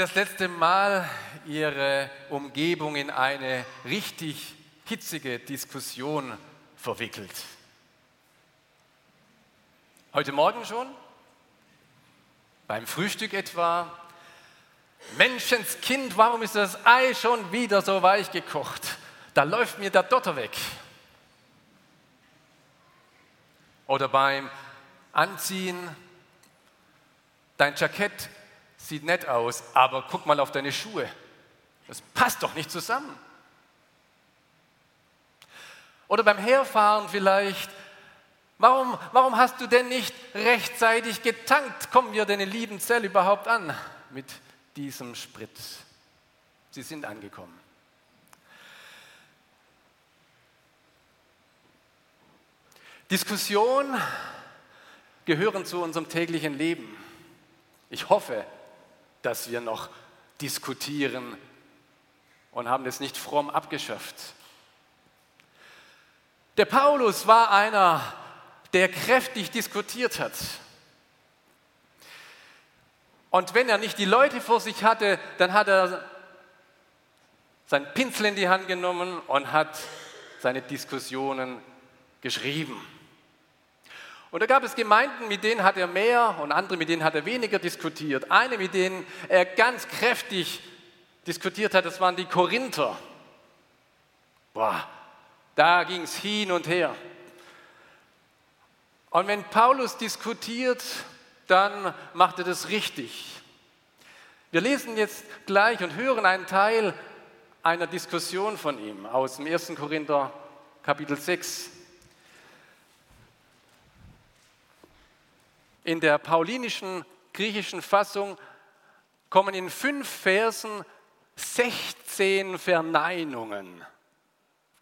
Das letzte Mal Ihre Umgebung in eine richtig hitzige Diskussion verwickelt? Heute Morgen schon? Beim Frühstück etwa? Menschenskind, warum ist das Ei schon wieder so weich gekocht? Da läuft mir der Dotter weg. Oder beim Anziehen, dein Jackett sieht nett aus, aber guck mal auf deine Schuhe. Das passt doch nicht zusammen. Oder beim Herfahren vielleicht, warum, warum hast du denn nicht rechtzeitig getankt? Kommen wir denn in Liebenzell überhaupt an mit diesem Sprit? Sie sind angekommen. Diskussionen gehören zu unserem täglichen Leben. Ich hoffe, dass wir noch diskutieren und haben es nicht fromm abgeschafft. Der Paulus war einer, der kräftig diskutiert hat. Und wenn er nicht die Leute vor sich hatte, dann hat er seinen Pinsel in die Hand genommen und hat seine Diskussionen geschrieben. Und da gab es Gemeinden, mit denen hat er mehr und andere, mit denen hat er weniger diskutiert. Eine, mit denen er ganz kräftig diskutiert hat, das waren die Korinther. Boah, da ging es hin und her. Und wenn Paulus diskutiert, dann macht er das richtig. Wir lesen jetzt gleich und hören einen Teil einer Diskussion von ihm aus dem 1. Korinther Kapitel 6. In der paulinischen griechischen Fassung kommen in fünf Versen 16 Verneinungen.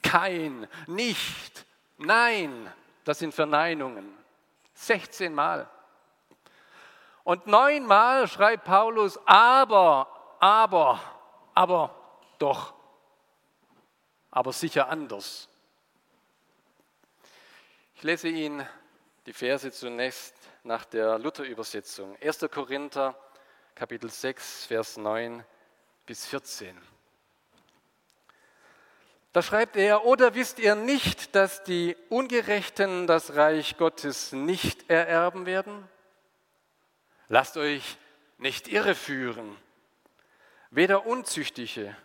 Kein, nicht, nein, das sind Verneinungen. 16 Mal. Und neunmal schreibt Paulus, aber, aber, aber, doch, aber sicher anders. Ich lese Ihnen die Verse zunächst nach der Luther-Übersetzung. 1. Korinther, Kapitel 6, Vers 9 bis 14. Da schreibt er, oder wisst ihr nicht, dass die Ungerechten das Reich Gottes nicht ererben werden? Lasst euch nicht irreführen. Weder Unzüchtige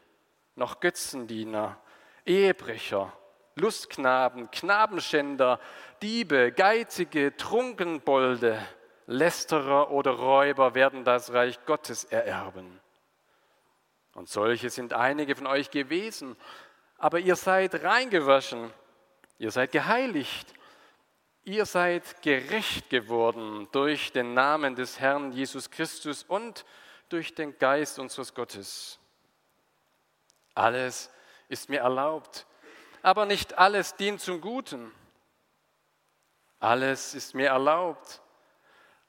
noch Götzendiener, Ehebrecher, Lustknaben, Knabenschänder, Diebe, Geizige, Trunkenbolde, Lästerer oder Räuber werden das Reich Gottes ererben. Und solche sind einige von euch gewesen, aber ihr seid reingewaschen, ihr seid geheiligt, ihr seid gerecht geworden durch den Namen des Herrn Jesus Christus und durch den Geist unseres Gottes. Alles ist mir erlaubt, aber nicht alles dient zum Guten. Alles ist mir erlaubt,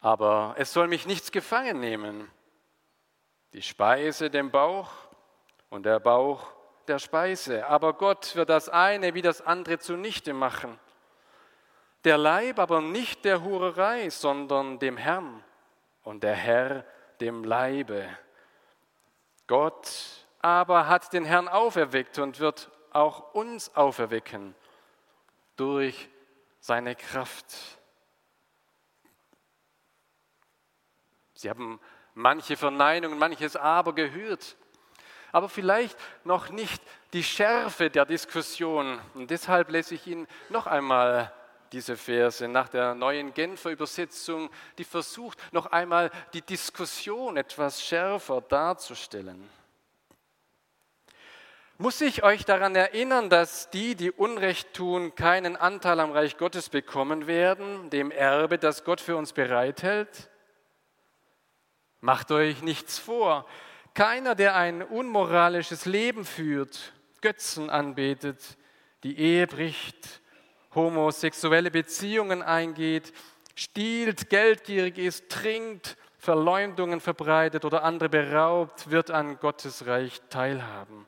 aber es soll mich nichts gefangen nehmen. Die Speise dem Bauch und der Bauch der Speise. Aber Gott wird das eine wie das andere zunichte machen. Der Leib aber nicht der Hurerei, sondern dem Herrn und der Herr dem Leibe. Gott aber hat den Herrn auferweckt und wird auch uns auferwecken durch seine Kraft. Sie haben manche Verneinungen, manches Aber gehört, aber vielleicht noch nicht die Schärfe der Diskussion. Und deshalb lese ich Ihnen noch einmal diese Verse nach der neuen Genfer Übersetzung, die versucht, noch einmal die Diskussion etwas schärfer darzustellen. Muss ich euch daran erinnern, dass die, die Unrecht tun, keinen Anteil am Reich Gottes bekommen werden, dem Erbe, das Gott für uns bereithält? Macht euch nichts vor. Keiner, der ein unmoralisches Leben führt, Götzen anbetet, die Ehe bricht, homosexuelle Beziehungen eingeht, stiehlt, geldgierig ist, trinkt, Verleumdungen verbreitet oder andere beraubt, wird an Gottes Reich teilhaben.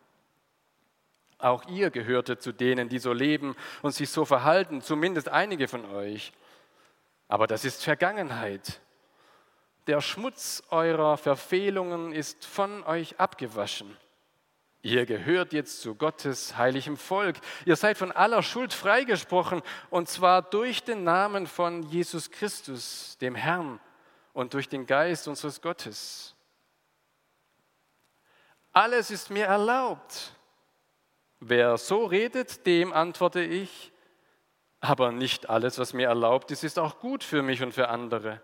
Auch ihr gehörte zu denen, die so leben und sich so verhalten, zumindest einige von euch. Aber das ist Vergangenheit. Der Schmutz eurer Verfehlungen ist von euch abgewaschen. Ihr gehört jetzt zu Gottes heiligem Volk. Ihr seid von aller Schuld freigesprochen, und zwar durch den Namen von Jesus Christus, dem Herrn, und durch den Geist unseres Gottes. Alles ist mir erlaubt. Wer so redet, dem antworte ich, aber nicht alles, was mir erlaubt ist, ist auch gut für mich und für andere.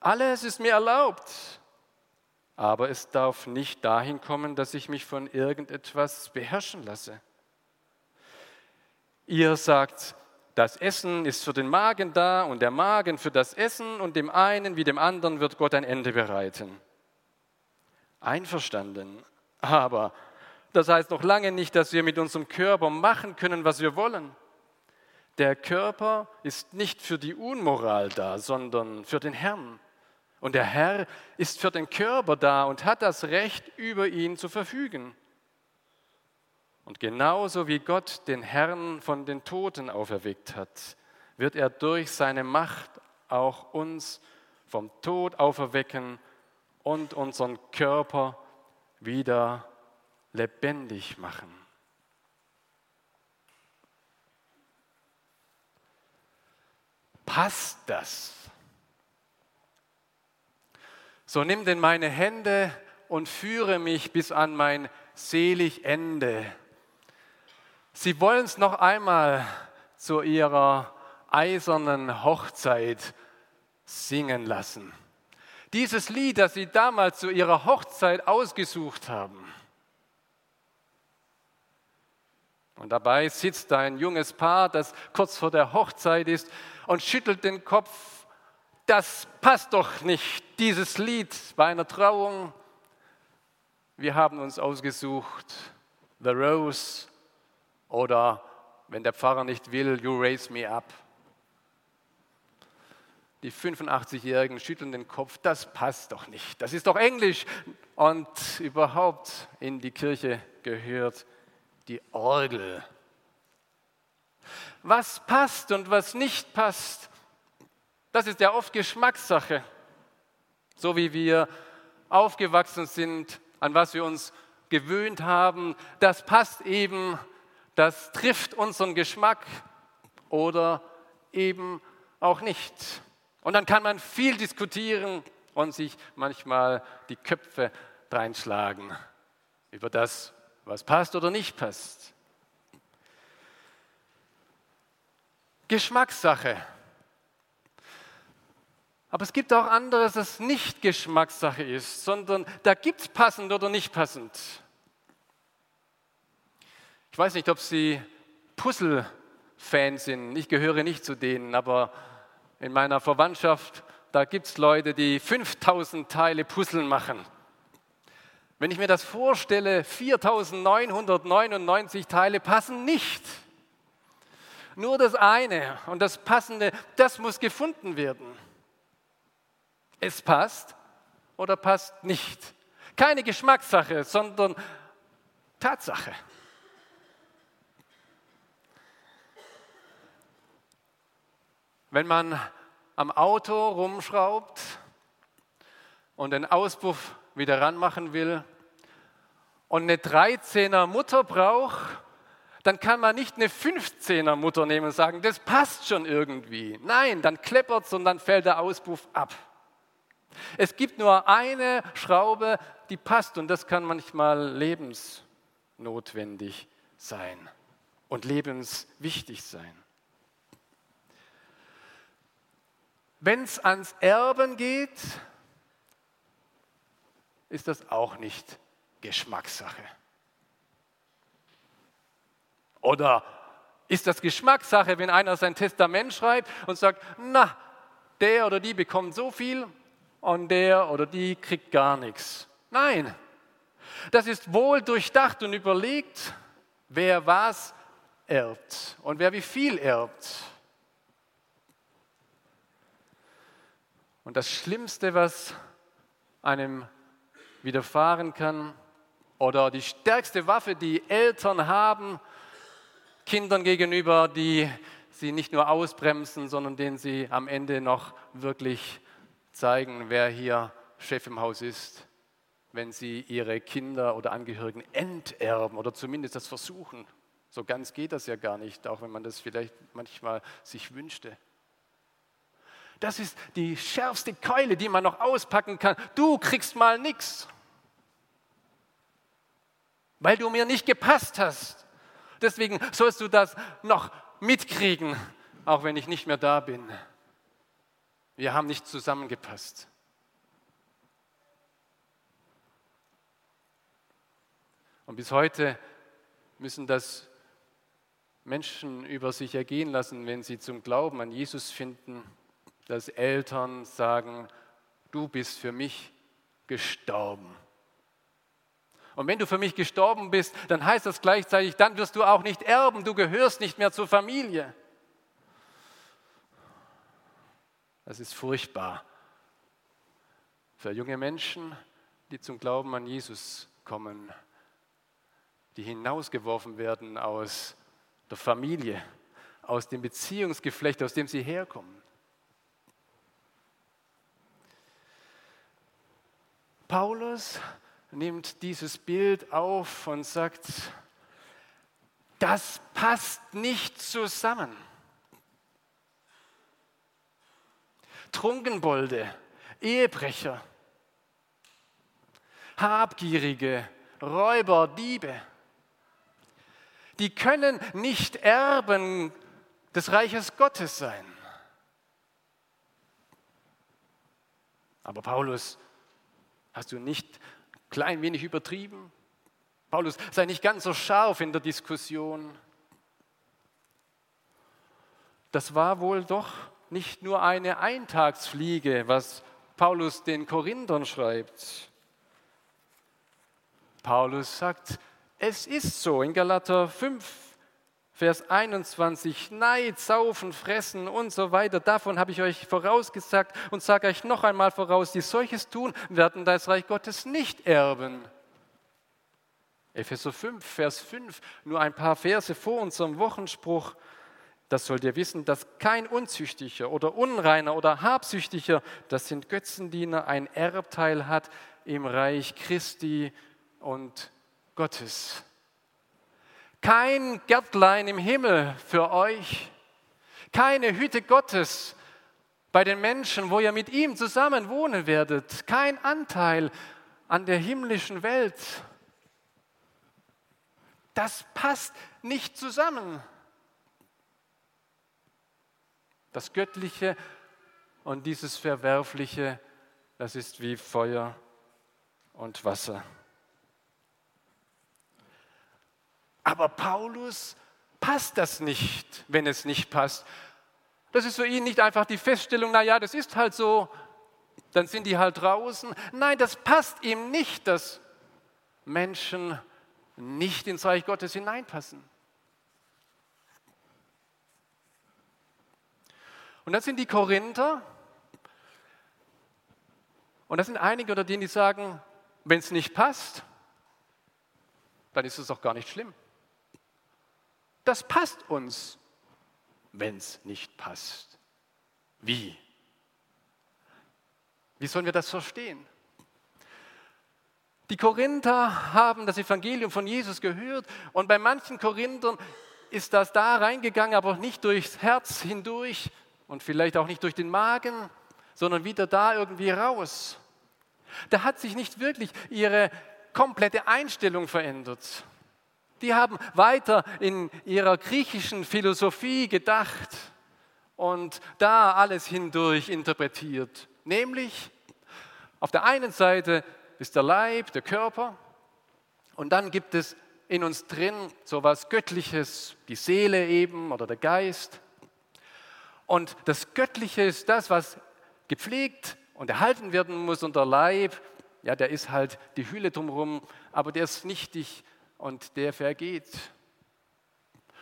Alles ist mir erlaubt, aber es darf nicht dahin kommen, dass ich mich von irgendetwas beherrschen lasse. Ihr sagt, das Essen ist für den Magen da und der Magen für das Essen und dem einen wie dem anderen wird Gott ein Ende bereiten. Einverstanden. Aber das heißt noch lange nicht, dass wir mit unserem Körper machen können, was wir wollen. Der Körper ist nicht für die Unmoral da, sondern für den Herrn. Und der Herr ist für den Körper da und hat das Recht, über ihn zu verfügen. Und genauso wie Gott den Herrn von den Toten auferweckt hat, wird er durch seine Macht auch uns vom Tod auferwecken und unseren Körper wieder lebendig machen. Passt das? So nimm denn meine Hände und führe mich bis an mein selig Ende. Sie wollen es noch einmal zu ihrer eisernen Hochzeit singen lassen. Dieses Lied, das sie damals zu ihrer Hochzeit ausgesucht haben. Und dabei sitzt ein junges Paar, das kurz vor der Hochzeit ist und schüttelt den Kopf das passt doch nicht, dieses Lied bei einer Trauung. Wir haben uns ausgesucht, The Rose oder wenn der Pfarrer nicht will, You Raise Me Up. Die 85-Jährigen schütteln den Kopf, das passt doch nicht. Das ist doch Englisch. Und überhaupt in die Kirche gehört die Orgel. Was passt und was nicht passt, das ist ja oft Geschmackssache. So wie wir aufgewachsen sind, an was wir uns gewöhnt haben, das passt eben, das trifft unseren Geschmack oder eben auch nicht. Und dann kann man viel diskutieren und sich manchmal die Köpfe reinschlagen über das, was passt oder nicht passt. Geschmackssache. Aber es gibt auch anderes, das nicht Geschmackssache ist, sondern da gibt es passend oder nicht passend. Ich weiß nicht, ob Sie Puzzle-Fans sind. Ich gehöre nicht zu denen, aber in meiner Verwandtschaft, da gibt es Leute, die 5000 Teile Puzzle machen. Wenn ich mir das vorstelle, 4999 Teile passen nicht. Nur das eine und das Passende, das muss gefunden werden. Es passt oder passt nicht. Keine Geschmackssache, sondern Tatsache. Wenn man am Auto rumschraubt und den Auspuff wieder ranmachen will und eine 13er Mutter braucht, dann kann man nicht eine 15er Mutter nehmen und sagen, das passt schon irgendwie. Nein, dann kleppert es und dann fällt der Auspuff ab. Es gibt nur eine Schraube, die passt und das kann manchmal lebensnotwendig sein und lebenswichtig sein. Wenn es ans Erben geht, ist das auch nicht Geschmackssache. Oder ist das Geschmackssache, wenn einer sein Testament schreibt und sagt, na, der oder die bekommt so viel und der oder die kriegt gar nichts. Nein, das ist wohl durchdacht und überlegt, wer was erbt und wer wie viel erbt. Und das Schlimmste, was einem widerfahren kann, oder die stärkste Waffe, die Eltern haben, Kindern gegenüber, die sie nicht nur ausbremsen, sondern denen sie am Ende noch wirklich zeigen, wer hier Chef im Haus ist, wenn sie ihre Kinder oder Angehörigen enterben oder zumindest das versuchen. So ganz geht das ja gar nicht, auch wenn man das vielleicht manchmal sich wünschte. Das ist die schärfste Keule, die man noch auspacken kann. Du kriegst mal nichts, weil du mir nicht gepasst hast. Deswegen sollst du das noch mitkriegen, auch wenn ich nicht mehr da bin. Wir haben nicht zusammengepasst. Und bis heute müssen das Menschen über sich ergehen lassen, wenn sie zum Glauben an Jesus finden, dass Eltern sagen, du bist für mich gestorben. Und wenn du für mich gestorben bist, dann heißt das gleichzeitig, dann wirst du auch nicht erben, du gehörst nicht mehr zur Familie. Das ist furchtbar für junge Menschen, die zum Glauben an Jesus kommen, die hinausgeworfen werden aus der Familie, aus dem Beziehungsgeflecht, aus dem sie herkommen. Paulus nimmt dieses Bild auf und sagt, das passt nicht zusammen. Trunkenbolde, Ehebrecher, Habgierige, Räuber, Diebe, die können nicht Erben des Reiches Gottes sein. Aber Paulus, hast du nicht klein wenig übertrieben? Paulus, sei nicht ganz so scharf in der Diskussion. Das war wohl doch nicht nur eine Eintagsfliege, was Paulus den Korinthern schreibt. Paulus sagt, es ist so in Galater 5, Vers 21, Neid, Saufen, Fressen und so weiter, davon habe ich euch vorausgesagt und sage euch noch einmal voraus, die solches tun, werden das Reich Gottes nicht erben. Epheser 5, Vers 5, nur ein paar Verse vor unserem Wochenspruch. Das sollt ihr wissen, dass kein Unzüchtiger oder Unreiner oder Habsüchtiger, das sind Götzendiener, ein Erbteil hat im Reich Christi und Gottes kein Gärtlein im Himmel für euch, keine Hütte Gottes bei den Menschen, wo ihr mit ihm zusammen wohnen werdet, kein Anteil an der himmlischen Welt. Das passt nicht zusammen. Das Göttliche und dieses Verwerfliche, das ist wie Feuer und Wasser. Aber Paulus passt das nicht, wenn es nicht passt. Das ist für ihn nicht einfach die Feststellung, naja, das ist halt so, dann sind die halt draußen. Nein, das passt ihm nicht, dass Menschen nicht ins Reich Gottes hineinpassen. Und das sind die Korinther. Und das sind einige oder denen, die sagen, wenn es nicht passt, dann ist es auch gar nicht schlimm. Das passt uns, wenn es nicht passt. Wie? Wie sollen wir das verstehen? Die Korinther haben das Evangelium von Jesus gehört und bei manchen Korinthern ist das da reingegangen, aber nicht durchs Herz hindurch und vielleicht auch nicht durch den Magen, sondern wieder da irgendwie raus. Da hat sich nicht wirklich ihre komplette Einstellung verändert. Die haben weiter in ihrer griechischen Philosophie gedacht und da alles hindurch interpretiert. Nämlich, auf der einen Seite ist der Leib, der Körper, und dann gibt es in uns drin so etwas Göttliches, die Seele eben oder der Geist. Und das Göttliche ist das, was gepflegt und erhalten werden muss und der Leib, ja, der ist halt die Hülle drumherum, aber der ist nichtig und der vergeht.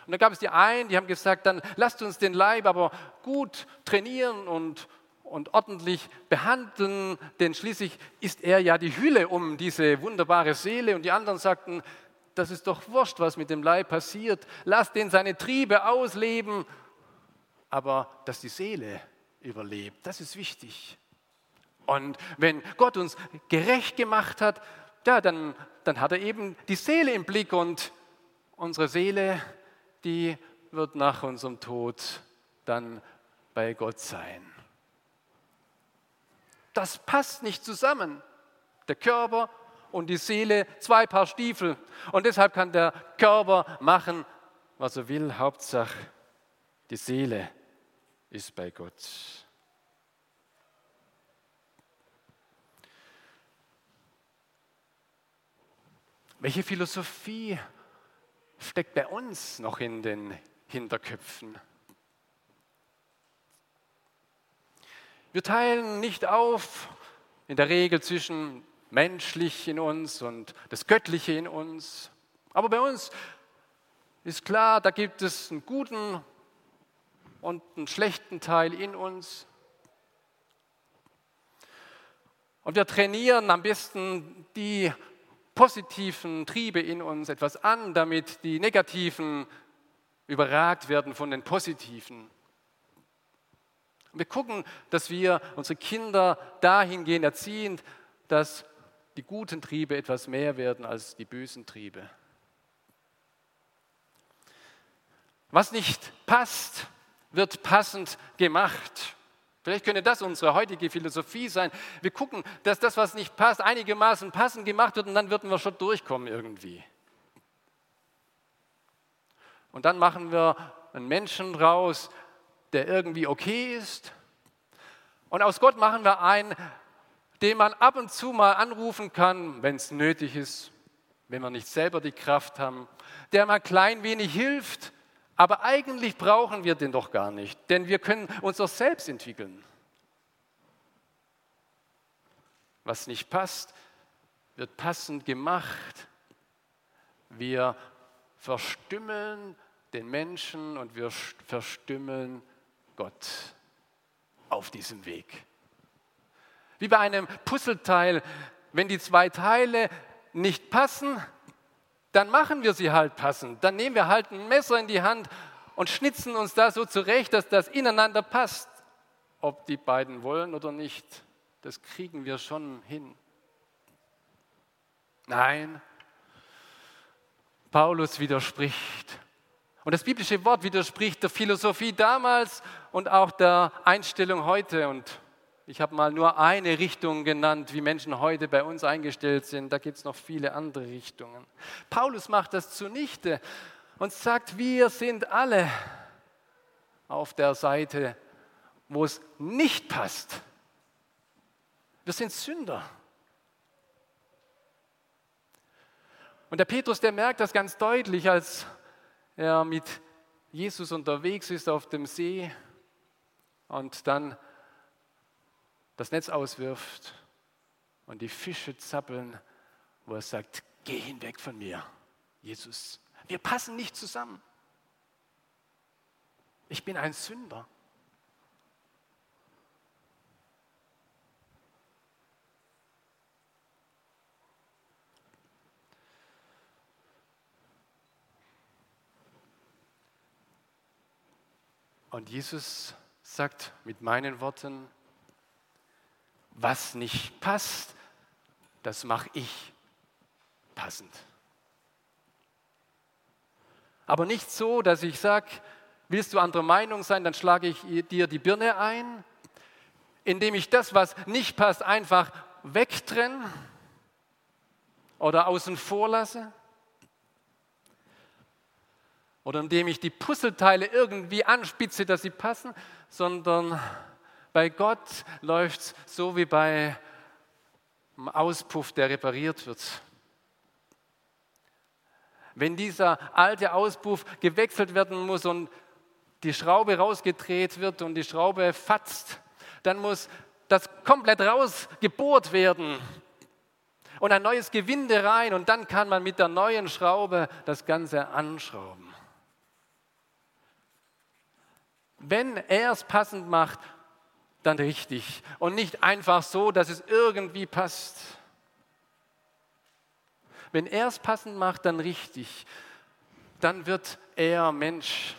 Und dann gab es die einen, die haben gesagt, dann lasst uns den Leib aber gut trainieren und, und ordentlich behandeln, denn schließlich ist er ja die Hülle um diese wunderbare Seele. Und die anderen sagten, das ist doch wurscht, was mit dem Leib passiert. Lasst den seine Triebe ausleben, aber dass die Seele überlebt, das ist wichtig. Und wenn Gott uns gerecht gemacht hat, ja, dann, dann hat er eben die Seele im Blick und unsere Seele, die wird nach unserem Tod dann bei Gott sein. Das passt nicht zusammen. Der Körper und die Seele, zwei Paar Stiefel. Und deshalb kann der Körper machen, was er will. Hauptsache, die Seele ist bei Gott. Welche Philosophie steckt bei uns noch in den Hinterköpfen? Wir teilen nicht auf in der Regel zwischen menschlich in uns und das Göttliche in uns. Aber bei uns ist klar, da gibt es einen guten und einen schlechten Teil in uns. Und wir trainieren am besten die positiven Triebe in uns etwas an, damit die negativen überragt werden von den positiven. wir gucken, dass wir unsere Kinder dahingehend erziehen, dass die guten Triebe etwas mehr werden als die bösen Triebe. Was nicht passt, wird passend gemacht. Vielleicht könnte das unsere heutige Philosophie sein. Wir gucken, dass das, was nicht passt, einigermaßen passend gemacht wird und dann würden wir schon durchkommen irgendwie. Und dann machen wir einen Menschen raus, der irgendwie okay ist. Und aus Gott machen wir einen, den man ab und zu mal anrufen kann, wenn es nötig ist, wenn wir nicht selber die Kraft haben, der mal klein wenig hilft, aber eigentlich brauchen wir den doch gar nicht, denn wir können uns doch selbst entwickeln. Was nicht passt, wird passend gemacht. Wir verstümmeln den Menschen und wir verstümmeln Gott auf diesem Weg. Wie bei einem Puzzleteil, wenn die zwei Teile nicht passen, dann machen wir sie halt passend. Dann nehmen wir halt ein Messer in die Hand und schnitzen uns da so zurecht, dass das ineinander passt. Ob die beiden wollen oder nicht, das kriegen wir schon hin. Nein, Paulus widerspricht. Und das biblische Wort widerspricht der Philosophie damals und auch der Einstellung heute. Und ich habe mal nur eine Richtung genannt, wie Menschen heute bei uns eingestellt sind. Da gibt es noch viele andere Richtungen. Paulus macht das zunichte und sagt, wir sind alle auf der Seite, wo es nicht passt. Wir sind Sünder. Und der Petrus, der merkt das ganz deutlich, als er mit Jesus unterwegs ist auf dem See und dann das Netz auswirft und die Fische zappeln, wo er sagt, geh hinweg von mir, Jesus. Wir passen nicht zusammen. Ich bin ein Sünder. Und Jesus sagt mit meinen Worten, was nicht passt, das mache ich passend. Aber nicht so, dass ich sage, willst du anderer Meinung sein, dann schlage ich dir die Birne ein, indem ich das, was nicht passt, einfach wegtrenne oder außen vor lasse. Oder indem ich die Puzzleteile irgendwie anspitze, dass sie passen, sondern bei Gott läuft es so wie bei einem Auspuff, der repariert wird. Wenn dieser alte Auspuff gewechselt werden muss und die Schraube rausgedreht wird und die Schraube fatzt, dann muss das komplett rausgebohrt werden und ein neues Gewinde rein und dann kann man mit der neuen Schraube das Ganze anschrauben. Wenn er es passend macht, dann richtig und nicht einfach so, dass es irgendwie passt. Wenn er es passend macht, dann richtig. Dann wird er Mensch,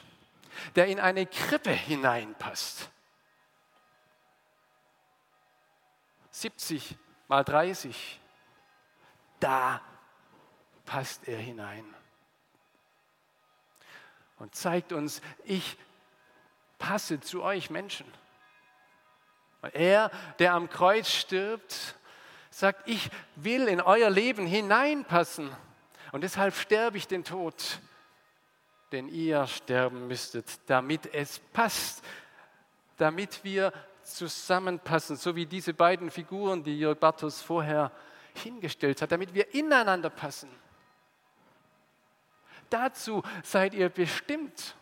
der in eine Krippe hineinpasst. 70 mal 30, da passt er hinein. Und zeigt uns, ich passe zu euch Menschen. Er, der am Kreuz stirbt, sagt, ich will in euer Leben hineinpassen und deshalb sterbe ich den Tod, den ihr sterben müsstet, damit es passt, damit wir zusammenpassen, so wie diese beiden Figuren, die Jörg Bartos vorher hingestellt hat, damit wir ineinander passen. Dazu seid ihr bestimmt.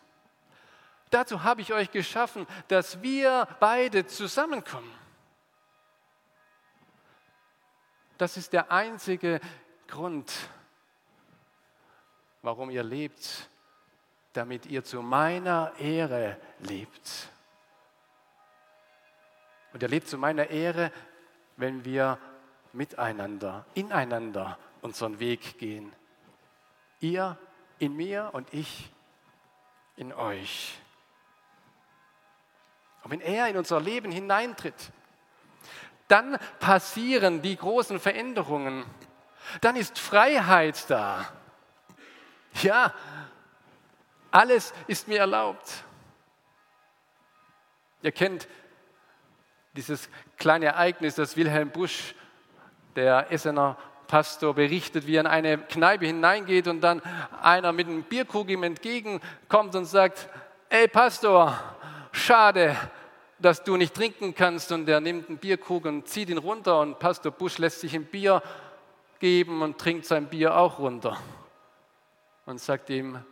Dazu habe ich euch geschaffen, dass wir beide zusammenkommen. Das ist der einzige Grund, warum ihr lebt, damit ihr zu meiner Ehre lebt. Und er lebt zu meiner Ehre, wenn wir miteinander, ineinander unseren Weg gehen. Ihr in mir und ich in euch. Und wenn er in unser Leben hineintritt, dann passieren die großen Veränderungen. Dann ist Freiheit da. Ja, alles ist mir erlaubt. Ihr kennt dieses kleine Ereignis, das Wilhelm Busch, der Essener Pastor, berichtet, wie er in eine Kneipe hineingeht und dann einer mit einem Bierkrug ihm entgegenkommt und sagt, ey Pastor, schade, dass du nicht trinken kannst. Und er nimmt einen Bierkrug und zieht ihn runter und Pastor Busch lässt sich ein Bier geben und trinkt sein Bier auch runter. Und sagt ihm,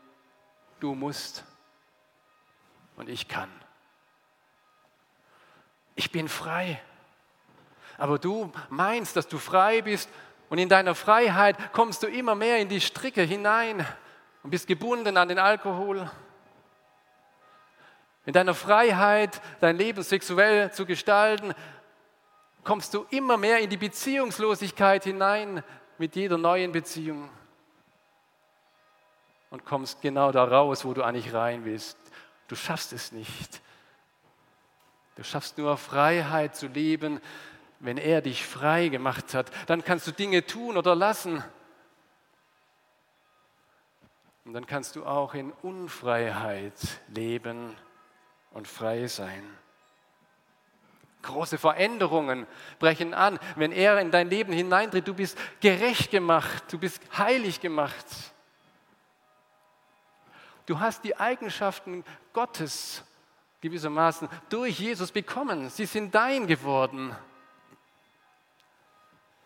du musst und ich kann. Ich bin frei. Aber du meinst, dass du frei bist und in deiner Freiheit kommst du immer mehr in die Stricke hinein und bist gebunden an den Alkohol, in deiner Freiheit, dein Leben sexuell zu gestalten, kommst du immer mehr in die Beziehungslosigkeit hinein mit jeder neuen Beziehung und kommst genau da raus, wo du eigentlich rein willst. Du schaffst es nicht. Du schaffst nur Freiheit zu leben, wenn er dich frei gemacht hat. Dann kannst du Dinge tun oder lassen. Und dann kannst du auch in Unfreiheit leben und frei sein. Große Veränderungen brechen an, wenn er in dein Leben hineintritt. Du bist gerecht gemacht, du bist heilig gemacht. Du hast die Eigenschaften Gottes gewissermaßen durch Jesus bekommen. Sie sind dein geworden.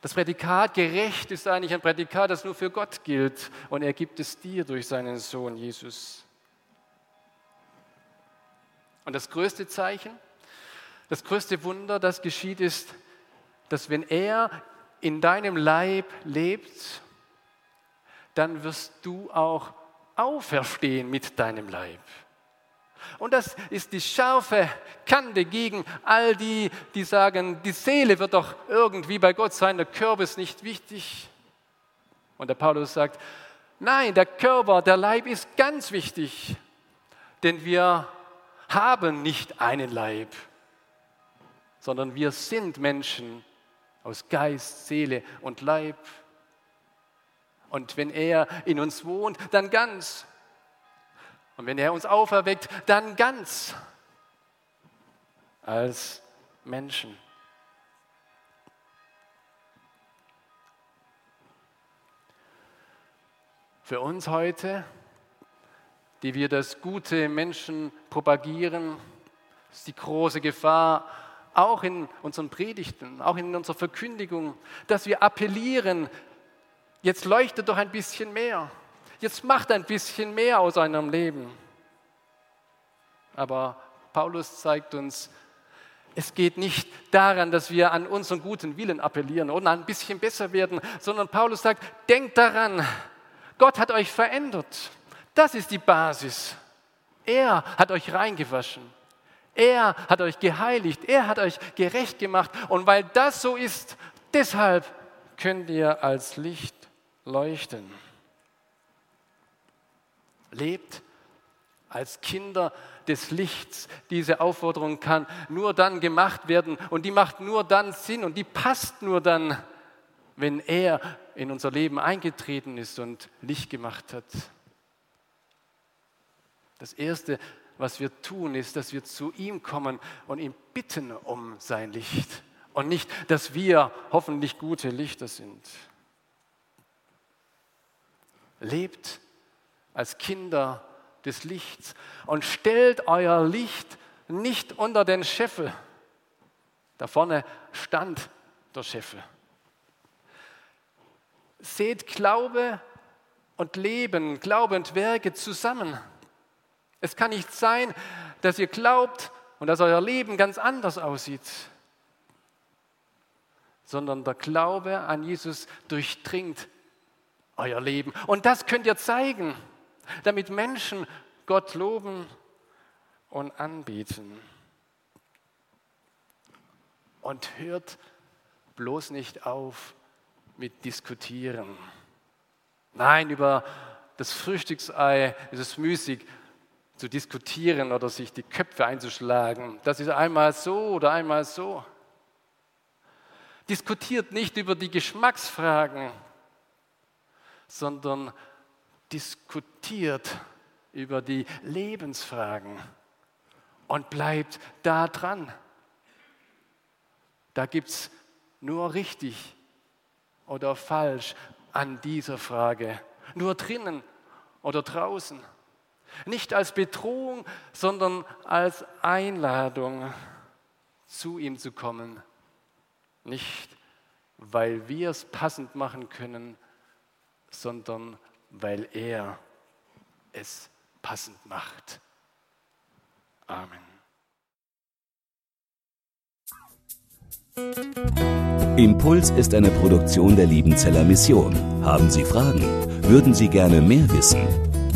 Das Prädikat gerecht ist eigentlich ein Prädikat, das nur für Gott gilt und er gibt es dir durch seinen Sohn Jesus. Und das größte Zeichen, das größte Wunder, das geschieht, ist, dass wenn er in deinem Leib lebt, dann wirst du auch auferstehen mit deinem Leib. Und das ist die scharfe Kante gegen all die, die sagen, die Seele wird doch irgendwie bei Gott sein, der Körper ist nicht wichtig. Und der Paulus sagt, nein, der Körper, der Leib ist ganz wichtig, denn wir haben nicht einen Leib, sondern wir sind Menschen aus Geist, Seele und Leib. Und wenn er in uns wohnt, dann ganz. Und wenn er uns auferweckt, dann ganz als Menschen. Für uns heute die wir das gute Menschen propagieren, ist die große Gefahr, auch in unseren Predigten, auch in unserer Verkündigung, dass wir appellieren, jetzt leuchtet doch ein bisschen mehr, jetzt macht ein bisschen mehr aus eurem Leben. Aber Paulus zeigt uns, Es geht nicht daran, dass wir an unseren guten Willen appellieren und ein bisschen besser werden, sondern Paulus sagt, denkt daran, Gott hat euch verändert. Das ist die Basis. Er hat euch reingewaschen. Er hat euch geheiligt. Er hat euch gerecht gemacht. Und weil das so ist, deshalb könnt ihr als Licht leuchten. Lebt als Kinder des Lichts. Diese Aufforderung kann nur dann gemacht werden und die macht nur dann Sinn und die passt nur dann, wenn er in unser Leben eingetreten ist und Licht gemacht hat. Das Erste, was wir tun, ist, dass wir zu ihm kommen und ihn bitten um sein Licht und nicht, dass wir hoffentlich gute Lichter sind. Lebt als Kinder des Lichts und stellt euer Licht nicht unter den Scheffel. Da vorne stand der Scheffel. Seht Glaube und Leben, Glaube und Werke zusammen. Es kann nicht sein, dass ihr glaubt und dass euer Leben ganz anders aussieht, sondern der Glaube an Jesus durchdringt euer Leben. Und das könnt ihr zeigen damit Menschen Gott loben und anbeten. Und hört bloß nicht auf mit Diskutieren. Nein, über das Frühstücksei ist es müßig zu diskutieren oder sich die Köpfe einzuschlagen. Das ist einmal so oder einmal so. Diskutiert nicht über die Geschmacksfragen, sondern diskutiert über die Lebensfragen und bleibt da dran. Da gibt es nur richtig oder falsch an dieser Frage. Nur drinnen oder draußen. Nicht als Bedrohung, sondern als Einladung, zu ihm zu kommen. Nicht, weil wir es passend machen können, sondern weil er es passend macht. Amen. Impuls ist eine Produktion der Liebenzeller Mission. Haben Sie Fragen? Würden Sie gerne mehr wissen?